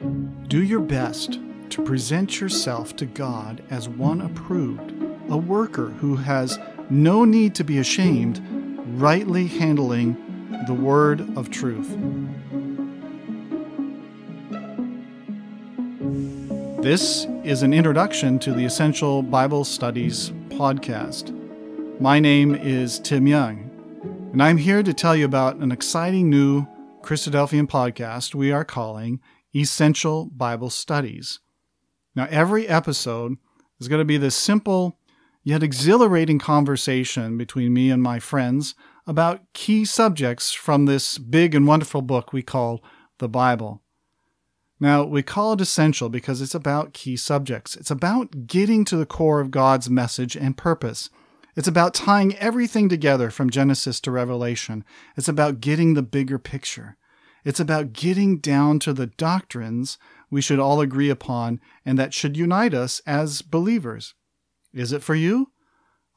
Do your best to present yourself to God as one approved, a worker who has no need to be ashamed, rightly handling the word of truth. This is an introduction to the Essential Bible Studies podcast. My name is Tim Young, and I'm here to tell you about an exciting new Christadelphian podcast we are calling Essential Bible Studies. Now, every episode is going to be this simple yet exhilarating conversation between me and my friends about key subjects from this big and wonderful book we call the Bible. Now, we call it essential because it's about key subjects. It's about getting to the core of God's message and purpose. It's about tying everything together from Genesis to Revelation. It's about getting the bigger picture. It's about getting down to the doctrines we should all agree upon and that should unite us as believers. Is it for you?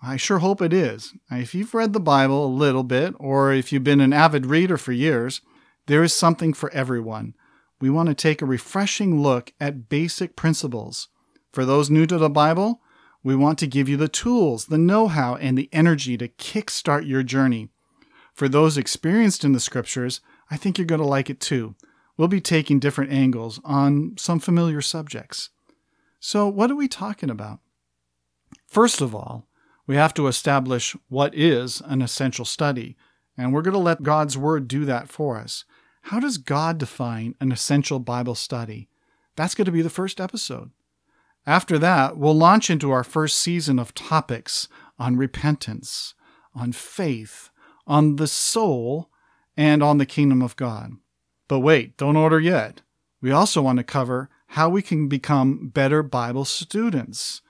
I sure hope it is. If you've read the Bible a little bit, or if you've been an avid reader for years, there is something for everyone. We want to take a refreshing look at basic principles. For those new to the Bible, we want to give you the tools, the know how, and the energy to kickstart your journey. For those experienced in the scriptures, I think you're going to like it too. We'll be taking different angles on some familiar subjects. So, what are we talking about? First of all, we have to establish what is an essential study, and we're going to let God's Word do that for us. How does God define an essential Bible study? That's going to be the first episode. After that, we'll launch into our first season of topics on repentance, on faith, on the soul, and on the kingdom of God. But wait, don't order yet. We also want to cover how we can become better Bible students.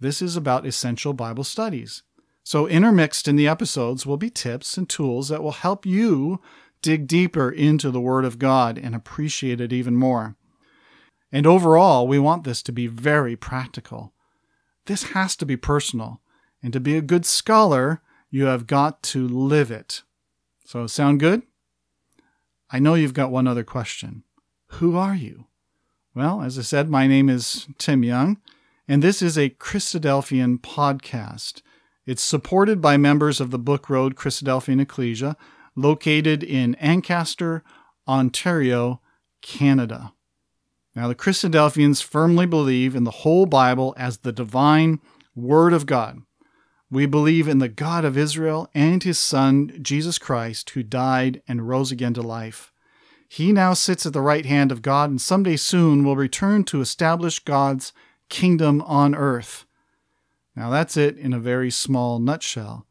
This is about essential Bible studies. So, intermixed in the episodes will be tips and tools that will help you dig deeper into the Word of God and appreciate it even more. And overall, we want this to be very practical. This has to be personal. And to be a good scholar, you have got to live it. So, sound good? I know you've got one other question. Who are you? Well, as I said, my name is Tim Young, and this is a Christadelphian podcast. It's supported by members of the Book Road Christadelphian Ecclesia, located in Ancaster, Ontario, Canada. Now, the Christadelphians firmly believe in the whole Bible as the divine Word of God. We believe in the God of Israel and his Son, Jesus Christ, who died and rose again to life. He now sits at the right hand of God and someday soon will return to establish God's kingdom on earth. Now, that's it in a very small nutshell,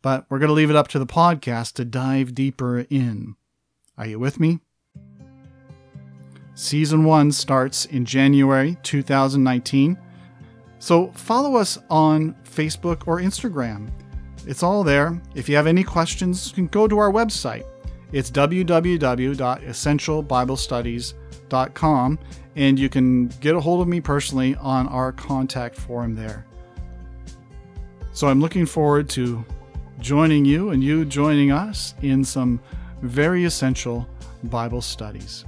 but we're going to leave it up to the podcast to dive deeper in. Are you with me? Season 1 starts in January 2019. So follow us on Facebook or Instagram. It's all there. If you have any questions, you can go to our website. It's www.essentialbiblestudies.com and you can get a hold of me personally on our contact form there. So I'm looking forward to joining you and you joining us in some very essential Bible studies.